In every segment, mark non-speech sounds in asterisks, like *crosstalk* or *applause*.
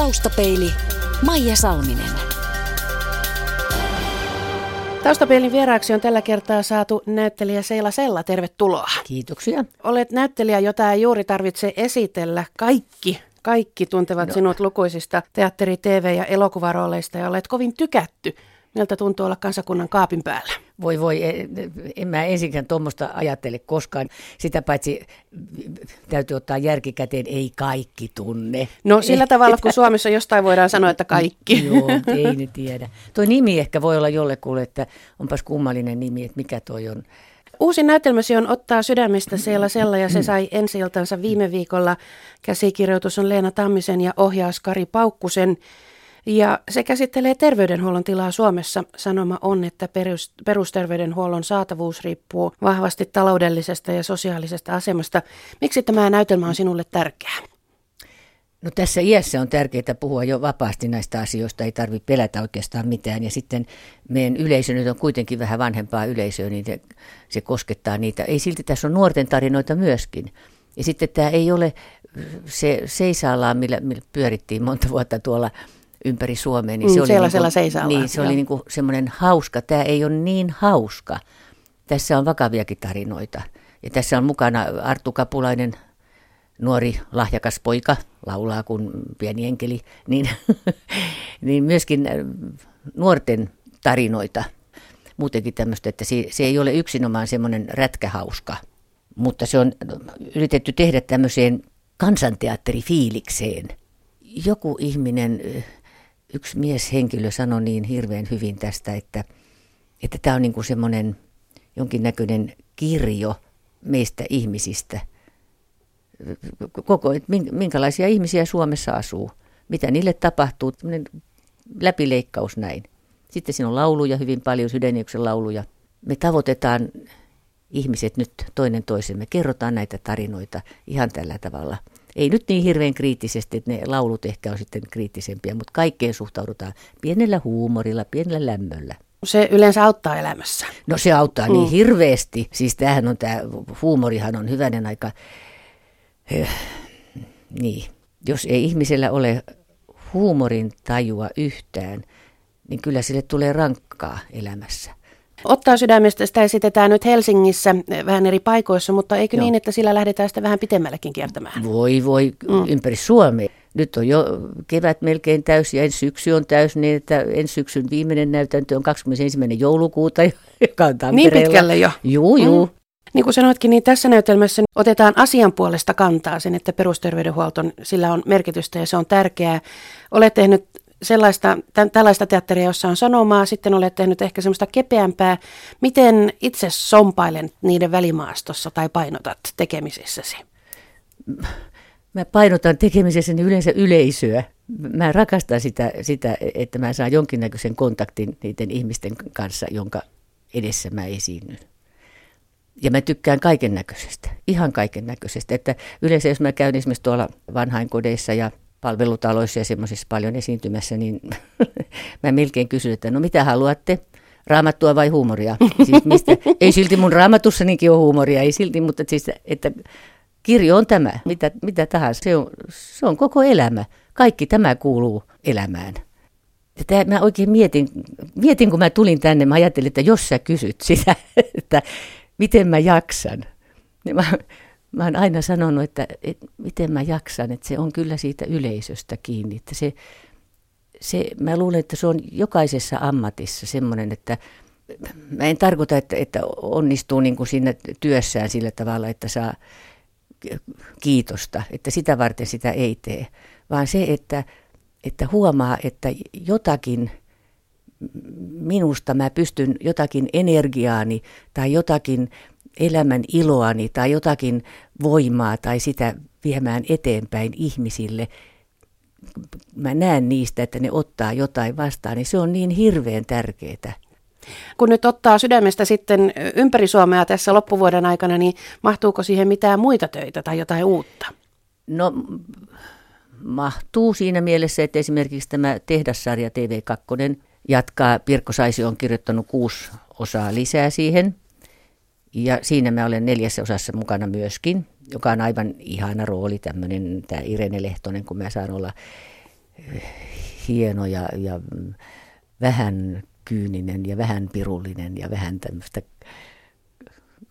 Taustapeili, Maija Salminen. Taustapeilin vieraaksi on tällä kertaa saatu näyttelijä Seila Sella. Tervetuloa. Kiitoksia. Olet näyttelijä, jota ei juuri tarvitse esitellä. Kaikki, kaikki tuntevat no. sinut lukuisista teatteri-, tv- ja elokuvarooleista ja olet kovin tykätty. Miltä tuntuu olla kansakunnan kaapin päällä? Voi voi, en mä ensinkään tuommoista ajattele koskaan. Sitä paitsi täytyy ottaa järkikäteen, ei kaikki tunne. No sillä *laughs* tavalla, kun Suomessa jostain voidaan sanoa, että kaikki. *laughs* Joo, ei ne tiedä. Tuo nimi ehkä voi olla jollekulle, että onpas kummallinen nimi, että mikä toi on. Uusi näytelmäsi on Ottaa sydämestä siellä sella ja se sai ensi viime viikolla. Käsikirjoitus on Leena Tammisen ja ohjaus Kari Paukkusen. Ja se käsittelee terveydenhuollon tilaa Suomessa. Sanoma on, että perusterveydenhuollon saatavuus riippuu vahvasti taloudellisesta ja sosiaalisesta asemasta. Miksi tämä näytelmä on sinulle tärkeä? No tässä iässä on tärkeää puhua jo vapaasti näistä asioista, ei tarvitse pelätä oikeastaan mitään. Ja sitten meidän yleisö nyt on kuitenkin vähän vanhempaa yleisöä, niin se, se koskettaa niitä. Ei silti tässä on nuorten tarinoita myöskin. Ja sitten tämä ei ole se seisaallaan, millä, millä pyörittiin monta vuotta tuolla ympäri Suomea. Niin se mm, oli niin kuin, niin, se oli niin kuin semmoinen hauska. Tämä ei ole niin hauska. Tässä on vakaviakin tarinoita. Ja tässä on mukana Arttu Kapulainen, nuori lahjakas poika, laulaa kuin pieni enkeli, niin, *laughs* niin myöskin äh, nuorten tarinoita. Muutenkin tämmöistä, että se, se ei ole yksinomaan semmoinen rätkähauska, mutta se on yritetty tehdä tämmöiseen kansanteatterifiilikseen. Joku ihminen äh, yksi mieshenkilö sanoi niin hirveän hyvin tästä, että, että tämä on niin kuin semmoinen jonkinnäköinen kirjo meistä ihmisistä. Koko, minkälaisia ihmisiä Suomessa asuu, mitä niille tapahtuu, läpileikkaus näin. Sitten siinä on lauluja hyvin paljon, Sydäniuksen lauluja. Me tavoitetaan ihmiset nyt toinen toisemme, kerrotaan näitä tarinoita ihan tällä tavalla – ei nyt niin hirveän kriittisesti, että ne laulut ehkä on sitten kriittisempiä, mutta kaikkeen suhtaudutaan pienellä huumorilla, pienellä lämmöllä. Se yleensä auttaa elämässä. No se auttaa mm. niin hirveästi. Siis tämähän on tämä, huumorihan on hyvänen aika, eh, niin, jos ei ihmisellä ole huumorin tajua yhtään, niin kyllä sille tulee rankkaa elämässä. Ottaa sydämestä sitä esitetään nyt Helsingissä eh, vähän eri paikoissa, mutta eikö Joo. niin, että sillä lähdetään sitä vähän pitemmällekin kiertämään? Voi voi, mm. ympäri Suomea. Nyt on jo kevät melkein täysi ja ensi syksy on täysi, niin että ensi syksyn viimeinen näytäntö on 21. joulukuuta, *laughs* joka on Niin pitkälle jo? Juu, juu. Mm. Niin kuin sanoitkin, niin tässä näytelmässä otetaan asian puolesta kantaa sen, että perusterveydenhuolto, sillä on merkitystä ja se on tärkeää. Olet tehnyt sellaista, tä, tällaista teatteria, jossa on sanomaa, sitten olet tehnyt ehkä semmoista kepeämpää. Miten itse sompailen niiden välimaastossa tai painotat tekemisessäsi? Mä painotan tekemisessäni yleensä yleisöä. Mä rakastan sitä, sitä, että mä saan jonkinnäköisen kontaktin niiden ihmisten kanssa, jonka edessä mä esiinnyn. Ja mä tykkään kaiken näköisestä, ihan kaiken näköisestä. Että yleensä jos mä käyn esimerkiksi tuolla vanhainkodeissa ja palvelutaloissa ja semmoisissa paljon esiintymässä, niin *laughs* mä melkein kysyn, että no mitä haluatte? Raamattua vai huumoria? Siis mistä? *laughs* ei silti mun raamatussanikin ole huumoria, ei silti, mutta siis, että kirjo on tämä, mitä, mitä tahansa. Se on, se on koko elämä. Kaikki tämä kuuluu elämään. Ja tämä, mä oikein mietin, mietin, kun mä tulin tänne, mä ajattelin, että jos sä kysyt sitä, *laughs* että miten mä jaksan, niin mä, mä oon aina sanonut, että, että miten mä jaksan, että se on kyllä siitä yleisöstä kiinni. Että se, se, mä luulen, että se on jokaisessa ammatissa semmoinen, että mä en tarkoita, että, että onnistuu niin kuin siinä työssään sillä tavalla, että saa kiitosta, että sitä varten sitä ei tee, vaan se, että, että huomaa, että jotakin minusta mä pystyn jotakin energiaani tai jotakin elämän iloani tai jotakin voimaa tai sitä viemään eteenpäin ihmisille, mä näen niistä, että ne ottaa jotain vastaan, niin se on niin hirveän tärkeää. Kun nyt ottaa sydämestä sitten ympäri Suomea tässä loppuvuoden aikana, niin mahtuuko siihen mitään muita töitä tai jotain uutta? No mahtuu siinä mielessä, että esimerkiksi tämä tehdassarja TV2 jatkaa. Pirkko Saisi on kirjoittanut kuusi osaa lisää siihen. Ja siinä mä olen neljässä osassa mukana myöskin, joka on aivan ihana rooli, tämmöinen tämä Irene Lehtonen, kun mä saan olla hieno ja, ja vähän kyyninen ja vähän pirullinen ja vähän tämmöistä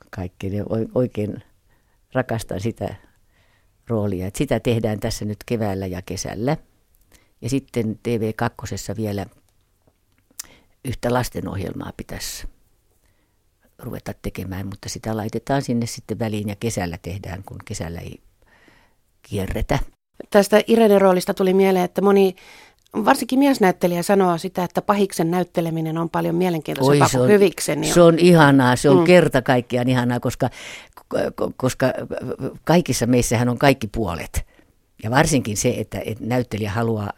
kaikkea. Oikein rakastan sitä roolia. Et sitä tehdään tässä nyt keväällä ja kesällä. Ja sitten TV2 vielä yhtä lastenohjelmaa pitäisi ruveta tekemään, mutta sitä laitetaan sinne sitten väliin ja kesällä tehdään, kun kesällä ei kierretä. Tästä Irene roolista tuli mieleen, että moni varsinkin miesnäyttelijä sanoo sitä, että pahiksen näytteleminen on paljon mielenkiintoisempaa Oi, kuin hyviksen. Se on ihanaa, se on mm. kerta kaikkiaan ihanaa, koska, koska kaikissa meissähän on kaikki puolet. Ja varsinkin se, että, että näyttelijä haluaa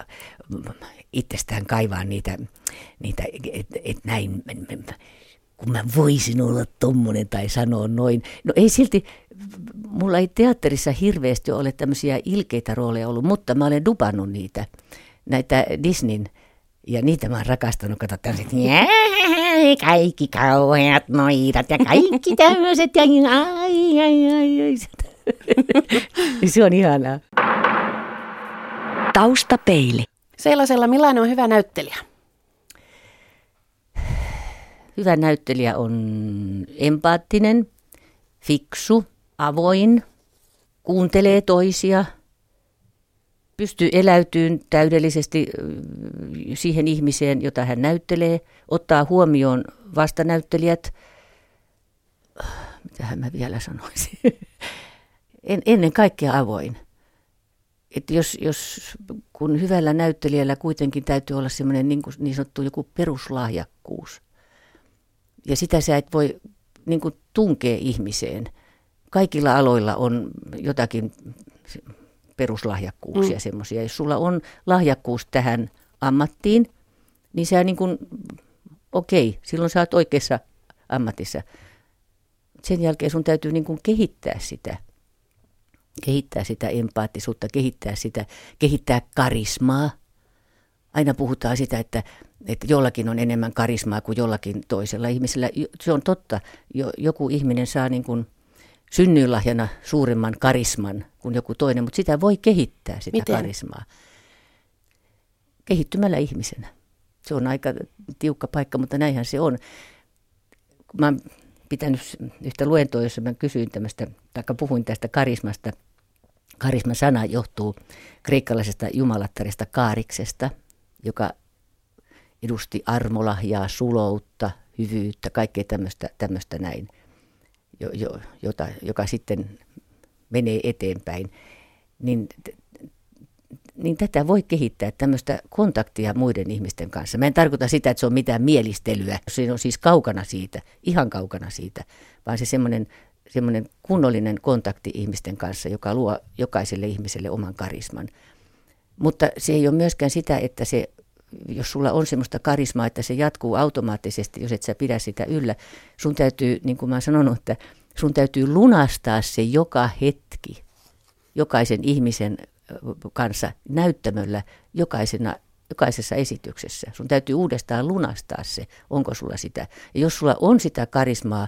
itsestään kaivaa niitä, niitä että et näin, kun mä voisin olla tommonen tai sanoa noin. No ei silti, mulla ei teatterissa hirveästi ole tämmöisiä ilkeitä rooleja ollut, mutta mä olen dupannut niitä, näitä Disneyn ja niitä mä oon rakastanut, kato tämmöiset, kaikki kauheat noidat ja kaikki *laughs* tämmöiset ja ai, ai, ai, ai. *laughs* Se on ihanaa. Taustapeili. Sellaisella, millainen on hyvä näyttelijä? Hyvä näyttelijä on empaattinen, fiksu, avoin, kuuntelee toisia, pystyy eläytyyn täydellisesti siihen ihmiseen, jota hän näyttelee, ottaa huomioon vastanäyttelijät. Mitähän mä vielä sanoisin? *laughs* En, ennen kaikkea avoin. Et jos, jos, kun hyvällä näyttelijällä kuitenkin täytyy olla semmoinen niin, niin sanottu joku peruslahjakkuus – ja sitä sä et voi niin kuin tunkea ihmiseen. Kaikilla aloilla on jotakin peruslahjakkuuksia mm. semmoisia. Jos sulla on lahjakkuus tähän ammattiin, niin sä niin kuin, okei, okay, silloin sä oot oikeassa ammatissa. Sen jälkeen sun täytyy niin kuin kehittää sitä. Kehittää sitä empaattisuutta, kehittää sitä, kehittää karismaa. Aina puhutaan sitä, että että jollakin on enemmän karismaa kuin jollakin toisella ihmisellä. Se on totta. Joku ihminen saa niin kuin synnyinlahjana suuremman karisman kuin joku toinen, mutta sitä voi kehittää, sitä Miten? karismaa. Kehittymällä ihmisenä. Se on aika tiukka paikka, mutta näinhän se on. Mä oon pitänyt yhtä luentoa, jossa mä kysyin tämmöistä, tai puhuin tästä karismasta. Karisman sana johtuu kreikkalaisesta jumalattarista kaariksesta, joka edusti armolahjaa, suloutta, hyvyyttä, kaikkea tämmöistä, tämmöistä näin, jo, jo, jota, joka sitten menee eteenpäin. Niin, niin tätä voi kehittää, tämmöistä kontaktia muiden ihmisten kanssa. Mä en tarkoita sitä, että se on mitään mielistelyä. Se on siis kaukana siitä, ihan kaukana siitä, vaan se semmoinen semmoinen kunnollinen kontakti ihmisten kanssa, joka luo jokaiselle ihmiselle oman karisman. Mutta se ei ole myöskään sitä, että se jos sulla on semmoista karismaa, että se jatkuu automaattisesti, jos et sä pidä sitä yllä, sun täytyy, niin kuin mä oon sanonut, että sun täytyy lunastaa se joka hetki jokaisen ihmisen kanssa näyttämöllä jokaisena, jokaisessa esityksessä. Sun täytyy uudestaan lunastaa se, onko sulla sitä. Ja jos sulla on sitä karismaa,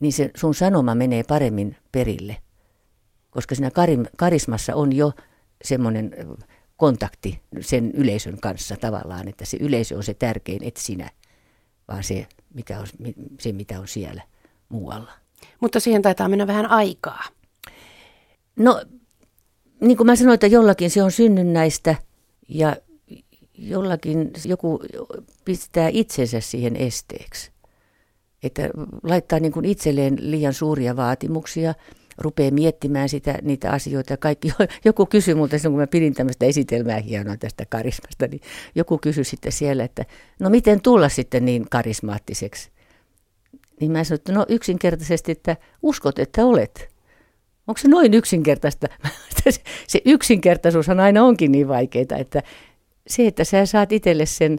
niin se sun sanoma menee paremmin perille. Koska siinä karismassa on jo semmoinen kontakti sen yleisön kanssa tavallaan, että se yleisö on se tärkein, et sinä, vaan se, mikä on, se mitä on siellä muualla. Mutta siihen taitaa mennä vähän aikaa. No, niin kuin mä sanoin, että jollakin se on synnynnäistä ja jollakin joku pistää itsensä siihen esteeksi. Että laittaa niin kuin itselleen liian suuria vaatimuksia – rupeaa miettimään sitä, niitä asioita kaikki. Joku kysyi multa, kun mä pidin tämmöistä esitelmää hienoa tästä karismasta, niin joku kysyi sitten siellä, että no miten tulla sitten niin karismaattiseksi? Niin mä sanoin, että no yksinkertaisesti, että uskot, että olet. Onko se noin yksinkertaista? *laughs* se yksinkertaisuushan aina onkin niin vaikeaa, että se, että sä saat itselle sen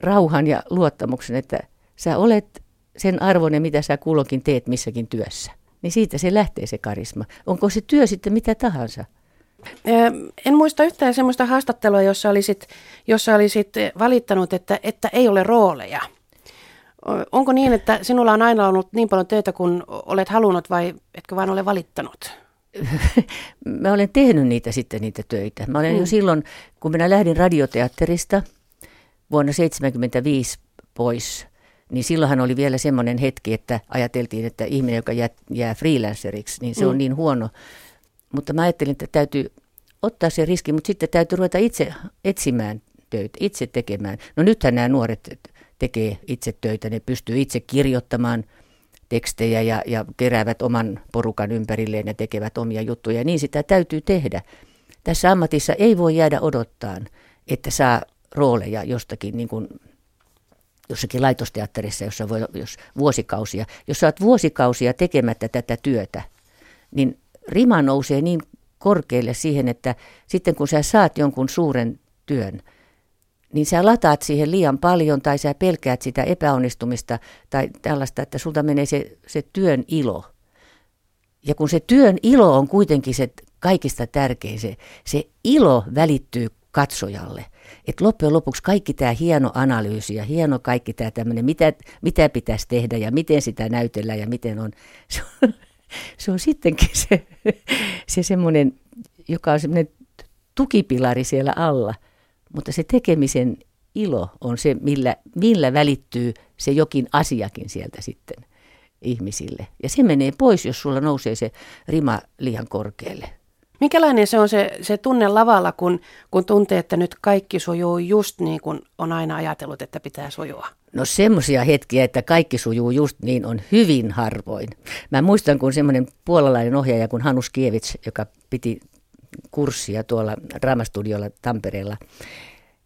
rauhan ja luottamuksen, että sä olet sen arvoinen, mitä sä kulloinkin teet missäkin työssä niin siitä se lähtee se karisma. Onko se työ sitten mitä tahansa? En muista yhtään sellaista haastattelua, jossa olisit, jossa olisit valittanut, että, että ei ole rooleja. Onko niin, että sinulla on aina ollut niin paljon töitä kuin olet halunnut vai etkö vain ole valittanut? *laughs* mä olen tehnyt niitä sitten niitä töitä. Mä olen mm. jo silloin, kun minä lähdin radioteatterista, vuonna 1975 pois, niin silloinhan oli vielä semmoinen hetki, että ajateltiin, että ihminen, joka jää, jää freelanceriksi, niin se mm. on niin huono. Mutta mä ajattelin, että täytyy ottaa se riski, mutta sitten täytyy ruveta itse etsimään töitä, itse tekemään. No nythän nämä nuoret tekee itse töitä, ne pystyy itse kirjoittamaan tekstejä ja, ja keräävät oman porukan ympärilleen ja tekevät omia juttuja. Ja niin sitä täytyy tehdä. Tässä ammatissa ei voi jäädä odottaa, että saa rooleja jostakin niin kuin jossakin laitosteatterissa, jossa voi, jos vuosikausia. Jos saat vuosikausia tekemättä tätä työtä, niin rima nousee niin korkealle siihen, että sitten kun sä saat jonkun suuren työn, niin sä lataat siihen liian paljon tai sä pelkäät sitä epäonnistumista tai tällaista, että sulta menee se, se työn ilo. Ja kun se työn ilo on kuitenkin se kaikista tärkein, se, se ilo välittyy katsojalle. Että loppujen lopuksi kaikki tämä hieno analyysi ja hieno kaikki tämä tämmöinen, mitä, mitä pitäisi tehdä ja miten sitä näytellään ja miten on, *laughs* se on, se on sittenkin se, se semmoinen, joka on semmoinen tukipilari siellä alla. Mutta se tekemisen ilo on se, millä, millä välittyy se jokin asiakin sieltä sitten ihmisille. Ja se menee pois, jos sulla nousee se rima liian korkealle. Minkälainen se on se, se tunne lavalla, kun, kun tuntee, että nyt kaikki sujuu just niin kuin on aina ajatellut, että pitää sujua? No semmoisia hetkiä, että kaikki sujuu just niin, on hyvin harvoin. Mä muistan, kun semmoinen puolalainen ohjaaja kuin Hanus Kievits, joka piti kurssia tuolla Draamastudiolla Tampereella,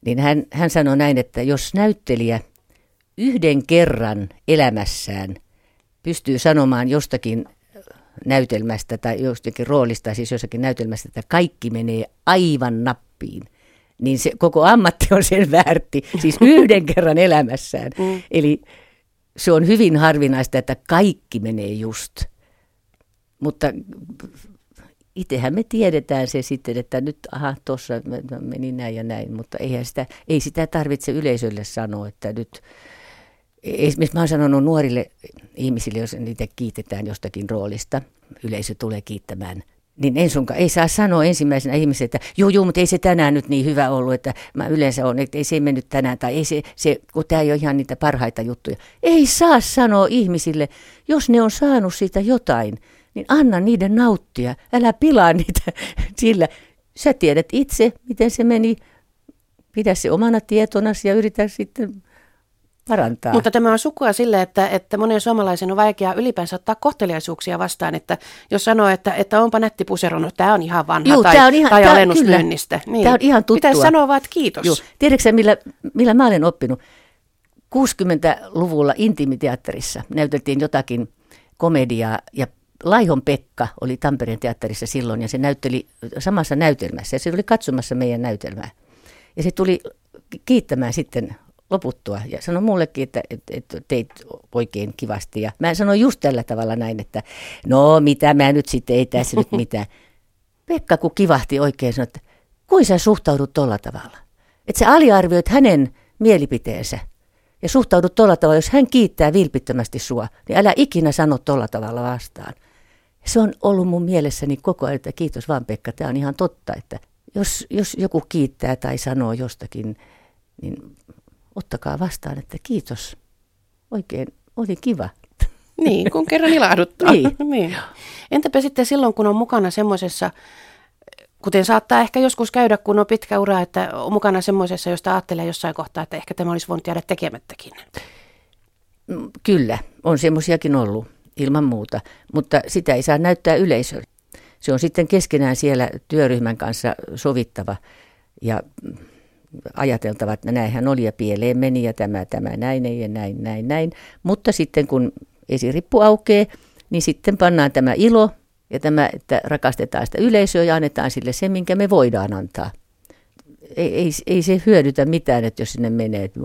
niin hän, hän sanoi näin, että jos näyttelijä yhden kerran elämässään pystyy sanomaan jostakin näytelmästä tai jostakin roolista, siis jossakin näytelmästä, että kaikki menee aivan nappiin, niin se koko ammatti on sen väärti, siis *laughs* yhden kerran elämässään. Mm. Eli se on hyvin harvinaista, että kaikki menee just. Mutta itsehän me tiedetään se sitten, että nyt aha, tuossa meni näin ja näin, mutta eihän sitä, ei sitä tarvitse yleisölle sanoa, että nyt Esimerkiksi mä oon sanonut nuorille ihmisille, jos niitä kiitetään jostakin roolista, yleisö tulee kiittämään niin en sunkaan, ei saa sanoa ensimmäisenä ihmiselle, että juu, juu, mutta ei se tänään nyt niin hyvä ollut, että mä yleensä on, että ei se mennyt tänään, tai ei se, se kun tämä ei ole ihan niitä parhaita juttuja. Ei saa sanoa ihmisille, jos ne on saanut siitä jotain, niin anna niiden nauttia, älä pilaa niitä *laughs* sillä. Sä tiedät itse, miten se meni, pidä se omana tietona ja yritä sitten parantaa. Mutta tämä on sukua sille, että, että monen suomalaisen on vaikea ylipäänsä ottaa kohteliaisuuksia vastaan, että jos sanoo, että, että onpa nätti pusero, no tämä on ihan vanha Juu, tai, on ihan, tai alennusmyynnistä. Niin. Tämä on ihan tuttua. Pitäisi sanoa vaan, että kiitos. Juu. Tiedätkö millä, millä mä olen oppinut? 60-luvulla Intimiteatterissa näyteltiin jotakin komediaa ja Laihon Pekka oli Tampereen teatterissa silloin ja se näytteli samassa näytelmässä ja se oli katsomassa meidän näytelmää. Ja se tuli kiittämään sitten loputtua ja sanoi mullekin, että, että, että teit oikein kivasti. Ja mä sanoin just tällä tavalla näin, että no mitä mä nyt sitten, ei tässä nyt *laughs* mitään. Pekka kun kivahti oikein, sanoi, että kuin sä suhtaudut tolla tavalla. Että sä aliarvioit hänen mielipiteensä ja suhtaudut tolla tavalla, jos hän kiittää vilpittömästi sua, niin älä ikinä sano tolla tavalla vastaan. Se on ollut mun mielessäni koko ajan, että kiitos vaan Pekka, tämä on ihan totta, että jos, jos joku kiittää tai sanoo jostakin, niin ottakaa vastaan, että kiitos. Oikein oli kiva. *laughs* Niin, kun kerran ilahduttaa. niin. *laughs* niin. Entäpä sitten silloin, kun on mukana semmoisessa, kuten saattaa ehkä joskus käydä, kun on pitkä ura, että on mukana semmoisessa, josta ajattelee jossain kohtaa, että ehkä tämä olisi voinut jäädä tekemättäkin. Mm, kyllä, on semmoisiakin ollut, ilman muuta, mutta sitä ei saa näyttää yleisölle. Se on sitten keskenään siellä työryhmän kanssa sovittava ja ajateltava, että näinhän oli ja pieleen meni ja tämä, tämä, näin ja näin, näin, näin. Mutta sitten kun esirippu aukeaa, niin sitten pannaan tämä ilo ja tämä, että rakastetaan sitä yleisöä ja annetaan sille se, minkä me voidaan antaa. Ei, ei, ei se hyödytä mitään, että jos sinne menee, että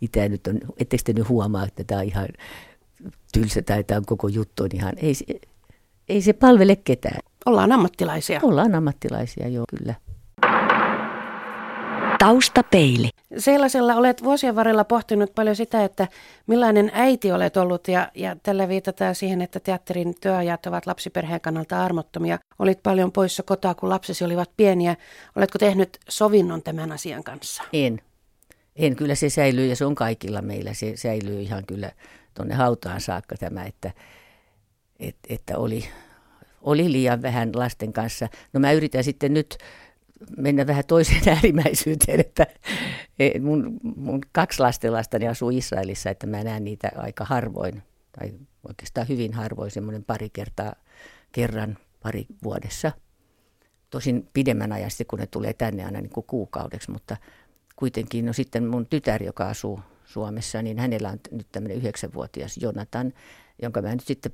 itse nyt on, ettekö te nyt huomaa, että tämä on ihan tylsä tai tämä on koko juttu, on ihan, ei, ei se palvele ketään. Ollaan ammattilaisia. Ollaan ammattilaisia, joo, kyllä. Taustapeili. Sellaisella olet vuosien varrella pohtinut paljon sitä, että millainen äiti olet ollut ja, ja tällä viitataan siihen, että teatterin työajat ovat lapsiperheen kannalta armottomia. Olit paljon poissa kotaa, kun lapsesi olivat pieniä. Oletko tehnyt sovinnon tämän asian kanssa? En. En, kyllä se säilyy ja se on kaikilla meillä. Se säilyy ihan kyllä tuonne hautaan saakka tämä, että, et, että oli, oli liian vähän lasten kanssa. No mä yritän sitten nyt mennä vähän toiseen *laughs* äärimmäisyyteen, että mun, mun kaksi lastenlastani asuu Israelissa, että mä näen niitä aika harvoin, tai oikeastaan hyvin harvoin, semmoinen pari kertaa, kerran pari vuodessa. Tosin pidemmän ajan sitten, kun ne tulee tänne aina niin kuin kuukaudeksi, mutta kuitenkin no sitten mun tytär, joka asuu Suomessa, niin hänellä on nyt tämmöinen yhdeksänvuotias Jonathan, jonka mä nyt sitten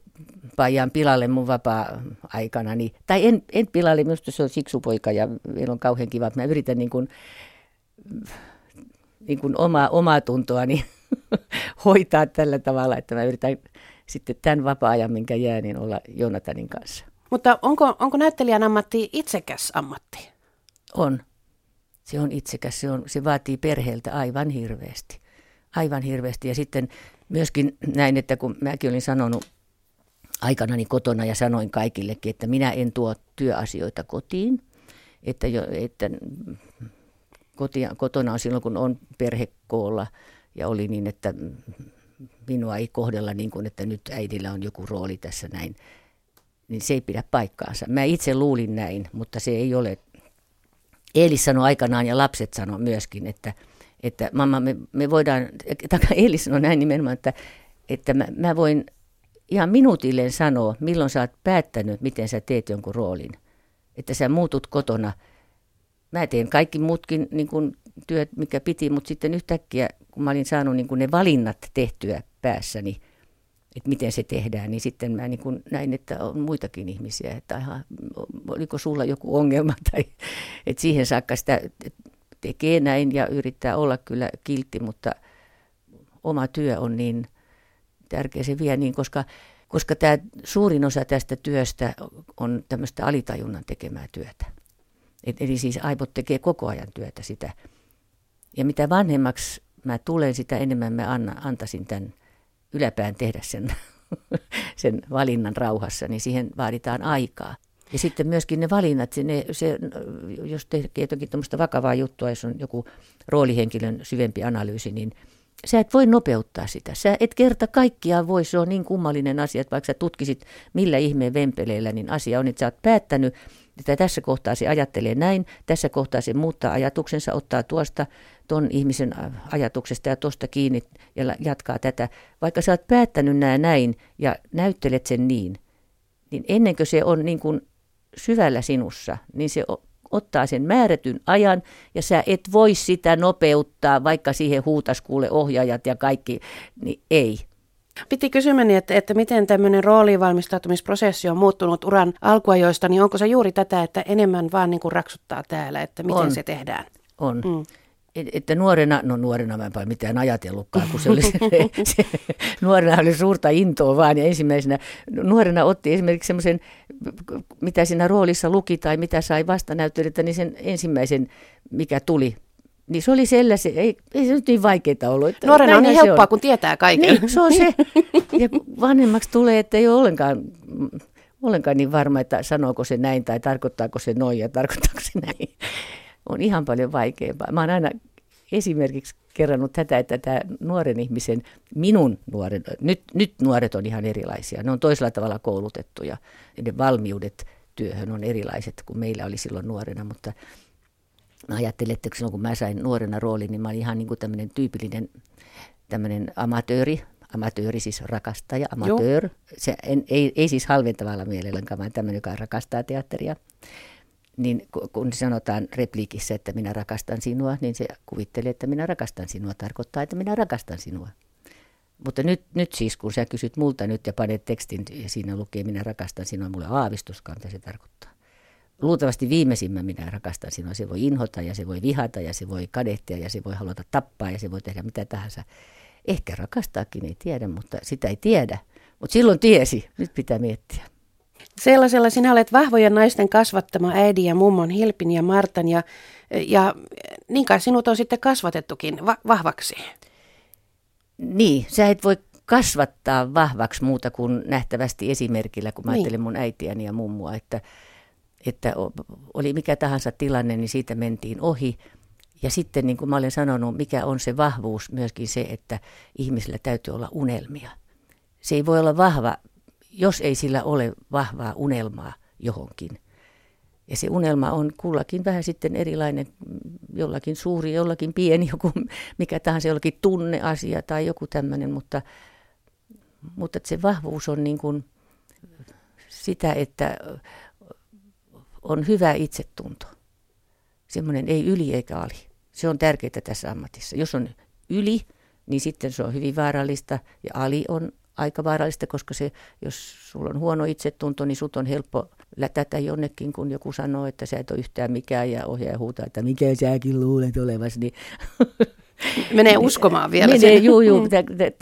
pajaan pilalle mun vapaa-aikana. Niin, tai en, en pilalle, minusta se on siksupoika ja meillä on kauhean kiva, että mä yritän niin kuin, niin kuin omaa, omaa tuntoani *laughs* hoitaa tällä tavalla, että mä yritän sitten tämän vapaa-ajan, minkä jää, niin olla Jonathanin kanssa. Mutta onko, onko näyttelijän ammatti itsekäs ammatti? On. Se on itsekäs. Se, on, se vaatii perheeltä aivan hirveästi. Aivan hirveästi. Ja sitten myöskin näin, että kun mäkin olin sanonut aikanani kotona ja sanoin kaikillekin, että minä en tuo työasioita kotiin. Että, jo, että kotia, kotona on silloin, kun on perhekoolla ja oli niin, että minua ei kohdella niin kuin, että nyt äidillä on joku rooli tässä näin. Niin se ei pidä paikkaansa. Mä itse luulin näin, mutta se ei ole. Eelis sanoi aikanaan ja lapset sanoi myöskin, että – että mamma, me, me voidaan, tai *laughs* Eli sanoi näin nimenomaan, että, että mä, mä voin ihan minuutilleen sanoa, milloin sä oot päättänyt, miten sä teet jonkun roolin. Että sä muutut kotona. Mä teen kaikki muutkin niin kuin työt, mikä piti, mutta sitten yhtäkkiä, kun mä olin saanut niin kuin ne valinnat tehtyä päässäni, että miten se tehdään, niin sitten mä niin kuin näin, että on muitakin ihmisiä, että aha, oliko sulla joku ongelma, tai että siihen saakka sitä tekee näin ja yrittää olla kyllä kiltti, mutta oma työ on niin tärkeä, se vie niin, koska, koska tämä suurin osa tästä työstä on tämmöistä alitajunnan tekemää työtä. Et, eli siis aivot tekee koko ajan työtä sitä. Ja mitä vanhemmaksi mä tulen, sitä enemmän mä anna, antaisin tämän yläpään tehdä sen, *laughs* sen valinnan rauhassa, niin siihen vaaditaan aikaa. Ja sitten myöskin ne valinnat, ne, se, jos tekee jotakin tämmöistä vakavaa juttua, jos on joku roolihenkilön syvempi analyysi, niin sä et voi nopeuttaa sitä. Sä et kerta kaikkiaan voi, se on niin kummallinen asia, että vaikka sä tutkisit millä ihmeen vempeleillä, niin asia on, että sä oot päättänyt, että tässä kohtaa se ajattelee näin, tässä kohtaa se muuttaa ajatuksensa, ottaa tuosta ton ihmisen ajatuksesta ja tuosta kiinni ja jatkaa tätä. Vaikka sä oot päättänyt nämä näin ja näyttelet sen niin, niin ennen kuin se on niin kuin syvällä sinussa, niin se ottaa sen määrätyn ajan ja sä et voi sitä nopeuttaa, vaikka siihen huutas kuule ohjaajat ja kaikki, niin ei. Piti kysymäni, että, että miten tämmöinen rooliin valmistautumisprosessi on muuttunut uran alkuajoista, niin onko se juuri tätä, että enemmän vaan niin kuin raksuttaa täällä, että miten on. se tehdään? On. Mm että nuorena, no nuorena mä en paljon mitään ajatellutkaan, kun se oli se, se, nuorena oli suurta intoa vaan ja ensimmäisenä nuorena otti esimerkiksi semmoisen, mitä siinä roolissa luki tai mitä sai vastanäyttelijältä, niin sen ensimmäisen, mikä tuli, niin se oli sellainen, ei, ei se nyt niin vaikeaa ollut. Että Nuorena on niin helppoa, on. kun tietää kaiken. Niin, se on se. Ja vanhemmaksi tulee, että ei ole ollenkaan, ollenkaan niin varma, että sanooko se näin tai tarkoittaako se noin ja tarkoittaako se näin on ihan paljon vaikeampaa. Mä oon aina esimerkiksi kerrannut tätä, että tämä nuoren ihmisen, minun nuoren, nyt, nyt nuoret on ihan erilaisia. Ne on toisella tavalla koulutettuja. Ne valmiudet työhön on erilaiset kuin meillä oli silloin nuorena, mutta mä ajattelin, että silloin kun mä sain nuorena roolin, niin mä olin ihan niin kuin tämmöinen tyypillinen tämmöinen amatööri, amatööri siis rakastaja, amatöör. Se, en, ei, ei siis halventavalla mielellä, vaan tämmöinen, joka rakastaa teatteria niin kun sanotaan repliikissä, että minä rakastan sinua, niin se kuvittelee, että minä rakastan sinua, tarkoittaa, että minä rakastan sinua. Mutta nyt, nyt siis, kun sä kysyt multa nyt ja panet tekstin ja siinä lukee minä rakastan sinua, mulle aavistuskaan, mitä se tarkoittaa. Luultavasti viimeisimmän minä rakastan sinua. Se voi inhota ja se voi vihata ja se voi kadehtia ja se voi haluta tappaa ja se voi tehdä mitä tahansa. Ehkä rakastaakin, ei tiedä, mutta sitä ei tiedä. Mutta silloin tiesi, nyt pitää miettiä. Sellaisella sinä olet vahvojen naisten kasvattama äidin ja mummon Hilpin ja Martan ja, ja niin kai sinut on sitten kasvatettukin va- vahvaksi. Niin, sä et voi kasvattaa vahvaksi muuta kuin nähtävästi esimerkillä, kun mä niin. ajattelen mun äitiäni ja mummua, että, että oli mikä tahansa tilanne, niin siitä mentiin ohi Ja sitten niin kuin mä olen sanonut, mikä on se vahvuus myöskin se, että ihmisillä täytyy olla unelmia. Se ei voi olla vahva, jos ei sillä ole vahvaa unelmaa johonkin. Ja se unelma on kullakin vähän sitten erilainen, jollakin suuri, jollakin pieni, joku mikä tahansa, jollakin tunneasia tai joku tämmöinen, mutta, mutta se vahvuus on niin kuin sitä, että on hyvä itsetunto. Semmoinen ei yli eikä ali. Se on tärkeää tässä ammatissa. Jos on yli, niin sitten se on hyvin vaarallista ja ali on aika vaarallista, koska se, jos sulla on huono itsetunto, niin sut on helppo lätätä jonnekin, kun joku sanoo, että sä et ole yhtään mikään ja ohjaaja huutaa, että mikä säkin luulet olevasi. Niin *laughs* menee uskomaan vielä menee, sen. Juu, juu, mm.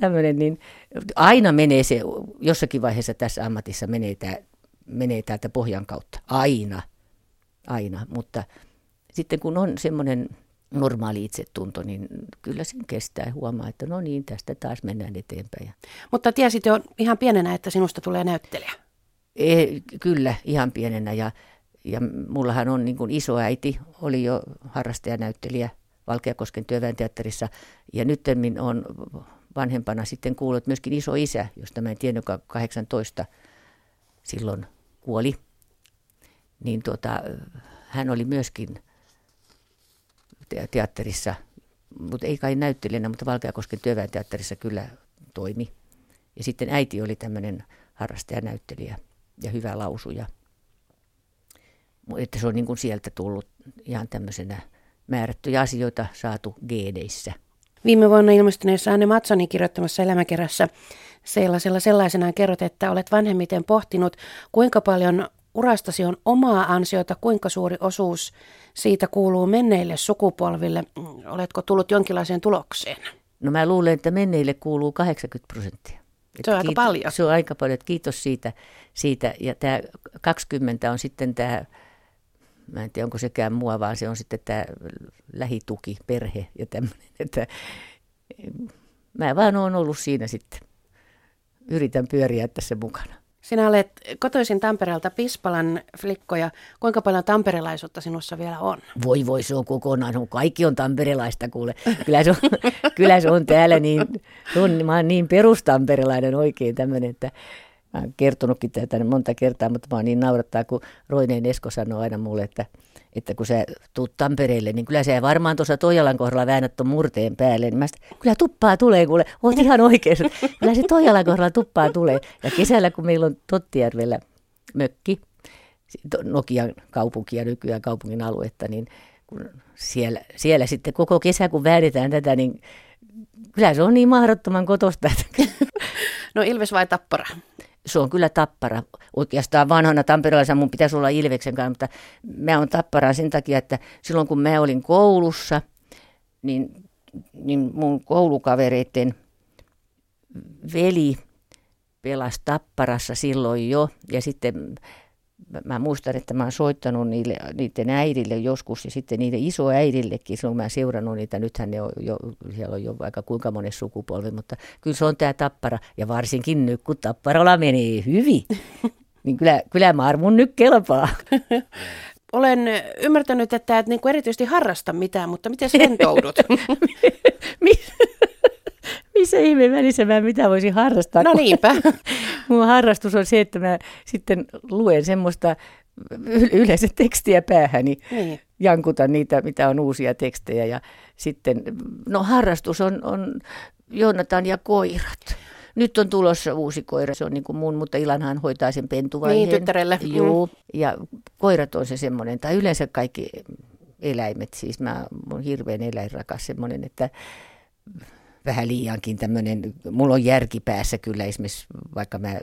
tämmöinen, niin aina menee se, jossakin vaiheessa tässä ammatissa menee, tää, menee täältä pohjan kautta. Aina, aina, mutta sitten kun on semmoinen normaali itsetunto, niin kyllä sen kestää ja huomaa, että no niin, tästä taas mennään eteenpäin. Mutta tiesit jo ihan pienenä, että sinusta tulee näyttelijä? E, kyllä, ihan pienenä ja, ja mullahan on niin kuin isoäiti, oli jo harrastajanäyttelijä Valkeakosken työväenteatterissa ja nyt on vanhempana sitten kuullut myöskin iso isä, josta mä en tiennyt, joka 18 silloin kuoli. Niin tuota, hän oli myöskin teatterissa, mutta ei kai näyttelijänä, mutta Valkeakosken työväenteatterissa kyllä toimi. Ja sitten äiti oli tämmöinen harrastajanäyttelijä ja hyvä lausuja. Että se on niin kuin sieltä tullut ihan tämmöisenä määrättyjä asioita saatu geedeissä. Viime vuonna ilmestyneessä Anne Matsonin kirjoittamassa elämäkerässä sellaisella sellaisenaan kerrot, että olet vanhemmiten pohtinut, kuinka paljon urastasi on omaa ansiota, kuinka suuri osuus siitä kuuluu menneille sukupolville. Oletko tullut jonkinlaiseen tulokseen? No mä luulen, että menneille kuuluu 80 prosenttia. Se on aika kiitos, paljon. Se on aika paljon. Kiitos siitä. siitä. Ja tämä 20 on sitten tämä, mä en tiedä onko sekään mua, vaan se on sitten tämä lähituki, perhe ja tämmöinen. Että mä vaan oon ollut siinä sitten. Yritän pyöriä tässä mukana. Sinä olet kotoisin Tampereelta Pispalan flikkoja. Kuinka paljon tamperelaisuutta sinussa vielä on? Voi voi, se on kokonaan. No, kaikki on tamperelaista kuule. Kyllä se on, *laughs* kyllä se on täällä niin, on, mä oon niin perustamperelainen oikein tämmöinen, että mä oon kertonutkin tätä monta kertaa, mutta mä oon niin naurattaa, kun Roineen Esko sanoo aina mulle, että että kun sä tuut Tampereelle, niin kyllä sä varmaan tuossa Toijalan kohdalla väännät tuon murteen päälle. Niin mä sit, kyllä tuppaa tulee, kuule, oot ihan oikeassa. Kyllä se Toijalan kohdalla tuppaa tulee. Ja kesällä, kun meillä on Tottijärvellä mökki, Nokian kaupunki ja nykyään kaupungin aluetta, niin kun siellä, siellä sitten koko kesä, kun väännetään tätä, niin kyllä se on niin mahdottoman kotosta. *laughs* No Ilves vai Tappara? Se on kyllä tappara. Oikeastaan vanhana tamperelaisena mun pitäisi olla Ilveksen kanssa, mutta mä oon tappara sen takia, että silloin kun mä olin koulussa, niin, niin mun koulukavereiden veli pelasi tapparassa silloin jo. Ja sitten mä muistan, että mä oon soittanut niille, niiden äidille joskus ja sitten niiden isoäidillekin, silloin mä seurannut niitä, nythän ne on jo, siellä on jo vaikka kuinka monen sukupolvi, mutta kyllä se on tämä tappara ja varsinkin nyt kun tapparalla menee hyvin, *laughs* niin kyllä, kyllä mä armun nyt kelpaa. *laughs* Olen ymmärtänyt, että et niinku erityisesti harrasta mitään, mutta miten rentoudut? *laughs* missä ihmeen välissä mä mitä voisin harrastaa? No niinpä. *laughs* Mun harrastus on se, että mä sitten luen semmoista yleensä tekstiä päähäni. Niin. Jankutan niitä, mitä on uusia tekstejä. Ja sitten, no harrastus on, on Joonatan ja koirat. Nyt on tulossa uusi koira, se on niin kuin mun, mutta Ilanhan hoitaa sen pentuvaiheen. Niin, tyttärelle. Joo, mm. ja koirat on se semmoinen, tai yleensä kaikki eläimet, siis mä oon hirveän eläinrakas semmoinen, että vähän liiankin tämmöinen, mulla on järki päässä kyllä esimerkiksi, vaikka mä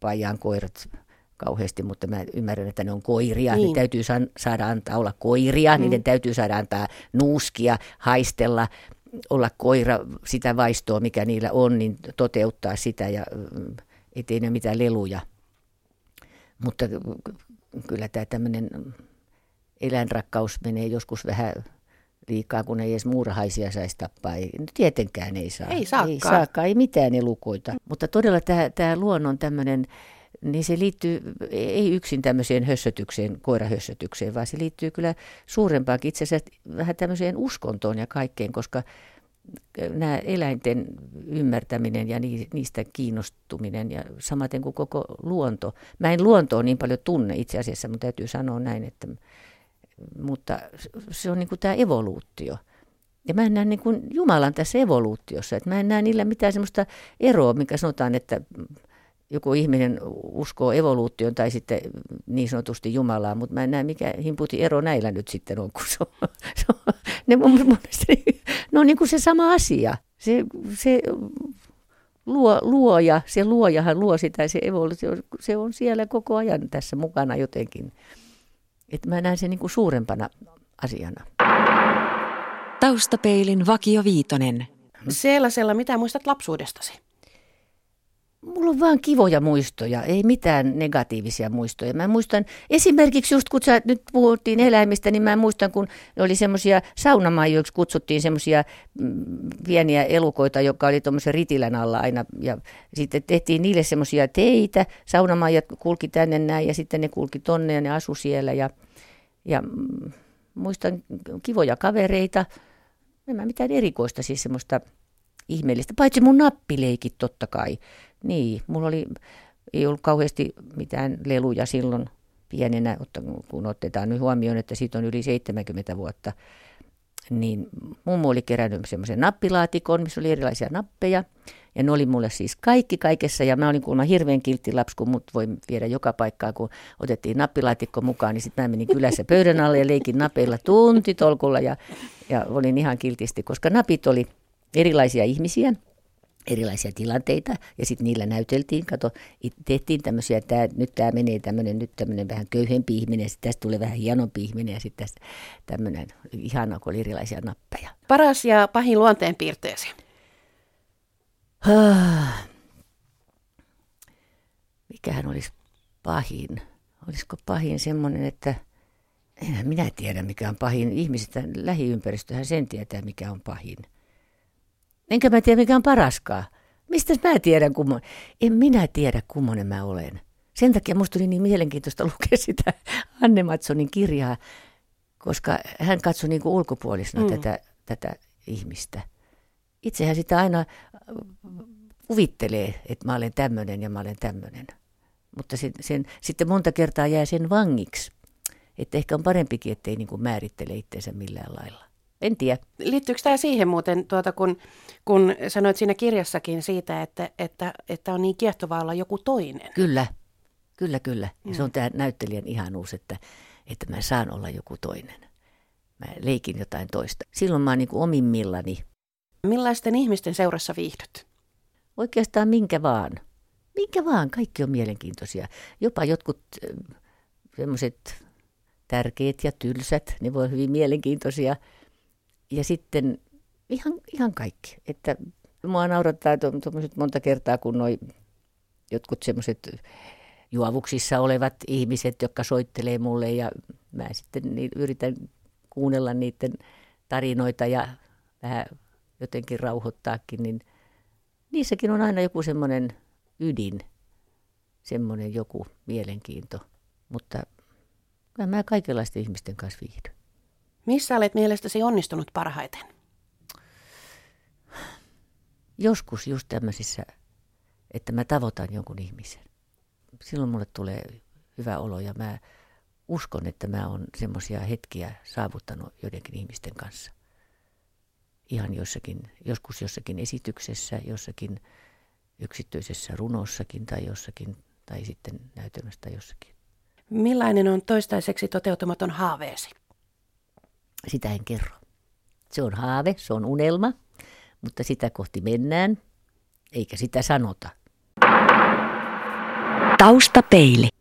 pajaan koirat kauheasti, mutta mä ymmärrän, että ne on koiria. Niin. Ne täytyy sa- saada antaa olla koiria, mm. niiden täytyy saada antaa nuuskia, haistella, olla koira, sitä vaistoa, mikä niillä on, niin toteuttaa sitä ja mm, ettei ne mitään leluja. Mutta kyllä tämä tämmöinen eläinrakkaus menee joskus vähän liikaa, kun ei edes muurahaisia saisi tappaa. Ei, no tietenkään ei saa. Ei saakaan. Ei saakaan, ei mitään elukoita. Mutta todella tämä, tämä luonnon tämmöinen niin se liittyy ei yksin tämmöiseen hössötykseen, koirahössötykseen, vaan se liittyy kyllä suurempaankin itse asiassa vähän tämmöiseen uskontoon ja kaikkeen, koska nämä eläinten ymmärtäminen ja niistä kiinnostuminen ja samaten kuin koko luonto. Mä en luontoa niin paljon tunne itse asiassa, mutta täytyy sanoa näin, että mutta se on niin kuin tämä evoluutio. Ja mä en näe niin kuin Jumalan tässä evoluutiossa, että mä en näe niillä mitään semmoista eroa, mikä sanotaan, että joku ihminen uskoo evoluutioon tai sitten niin sanotusti Jumalaa, mutta mä en näe mikä himputi ero näillä nyt sitten on, kun se on, se on, ne, mun mielestä, ne on niin kuin se sama asia. Se, se luo, luoja, se luojahan luo sitä, se evoluutio, se on siellä koko ajan tässä mukana jotenkin. Että mä näen sen niin kuin suurempana asiana. Taustapeilin Vakio Viitonen. Sellaisella, mitä muistat lapsuudestasi? Mulla on vaan kivoja muistoja, ei mitään negatiivisia muistoja. Mä muistan esimerkiksi just kun sä nyt puhuttiin eläimistä, niin mä muistan kun oli semmoisia saunamaijoiksi kutsuttiin semmoisia mm, pieniä elukoita, joka oli tuommoisen ritilän alla aina. Ja sitten tehtiin niille semmoisia teitä, saunamaijat kulki tänne näin ja sitten ne kulki tonne ja ne asu siellä. Ja, ja mm, muistan kivoja kavereita, en mä mitään erikoista siis semmoista ihmeellistä, paitsi mun nappileikit totta kai. Niin, mulla oli, ei ollut kauheasti mitään leluja silloin pienenä, kun otetaan nyt huomioon, että siitä on yli 70 vuotta. Niin mummo oli kerännyt semmoisen nappilaatikon, missä oli erilaisia nappeja. Ja ne oli mulle siis kaikki kaikessa. Ja mä olin kuulemma hirveän kiltti lapsi, kun mut voi viedä joka paikkaan, kun otettiin nappilaatikko mukaan. Niin sitten mä menin kylässä *laughs* pöydän alle ja leikin napeilla tuntitolkulla. Ja, ja olin ihan kiltisti, koska napit oli erilaisia ihmisiä erilaisia tilanteita ja sitten niillä näyteltiin, kato, tehtiin tämmöisiä, että nyt tämä menee tämmöinen, nyt tämmöinen vähän köyhempi ihminen, sitten tästä tulee vähän hienompi ihminen ja sitten tästä tämmöinen, ihana, kun oli erilaisia nappeja. Paras ja pahin luonteenpiirteesi? *sighs* Ah. Mikähän olisi pahin? Olisiko pahin semmoinen, että en minä tiedä mikä on pahin. Ihmiset, lähiympäristöhän sen tietää mikä on pahin. Enkä mä tiedä, mikä on paraskaan. Mistä mä tiedän, kummo... En minä tiedä, kummonen mä olen. Sen takia musta oli niin mielenkiintoista *laughs* lukea sitä Anne Matsonin kirjaa, koska hän katsoi niin kuin ulkopuolisena mm. tätä, tätä ihmistä. Itsehän sitä aina äh, kuvittelee, että mä olen tämmöinen ja mä olen tämmöinen. Mutta sen, sen, sitten monta kertaa jää sen vangiksi. Että ehkä on parempikin, ettei niin kuin määrittele itseensä millään lailla. En tiedä. Liittyykö tämä siihen muuten, tuota, kun, kun sanoit siinä kirjassakin siitä, että, että, että on niin kiehtovaa olla joku toinen? Kyllä, kyllä, kyllä. Mm. se on tämä näyttelijän ihanuus, että, että mä saan olla joku toinen. Mä leikin jotain toista. Silloin mä oon niin omimmillani. Millaisten ihmisten seurassa viihdyt? Oikeastaan minkä vaan. Minkä vaan, kaikki on mielenkiintoisia. Jopa jotkut semmoiset tärkeät ja tylsät, ne voi olla hyvin mielenkiintoisia – ja sitten ihan, ihan kaikki. Että mua naurattaa tuommoiset monta kertaa, kun noi jotkut semmoiset juovuksissa olevat ihmiset, jotka soittelee mulle ja mä sitten niin yritän kuunnella niiden tarinoita ja vähän jotenkin rauhoittaakin, niin niissäkin on aina joku semmoinen ydin, semmoinen joku mielenkiinto. Mutta mä kaikenlaisten ihmisten kanssa viihdyn. Missä olet mielestäsi onnistunut parhaiten? Joskus just tämmöisissä, että mä tavoitan jonkun ihmisen. Silloin mulle tulee hyvä olo ja mä uskon, että mä oon semmoisia hetkiä saavuttanut joidenkin ihmisten kanssa. Ihan jossakin, joskus jossakin esityksessä, jossakin yksityisessä runossakin tai jossakin, tai sitten näytelmästä jossakin. Millainen on toistaiseksi toteutumaton haaveesi? Sitä en kerro. Se on haave, se on unelma, mutta sitä kohti mennään, eikä sitä sanota. Taustapeili.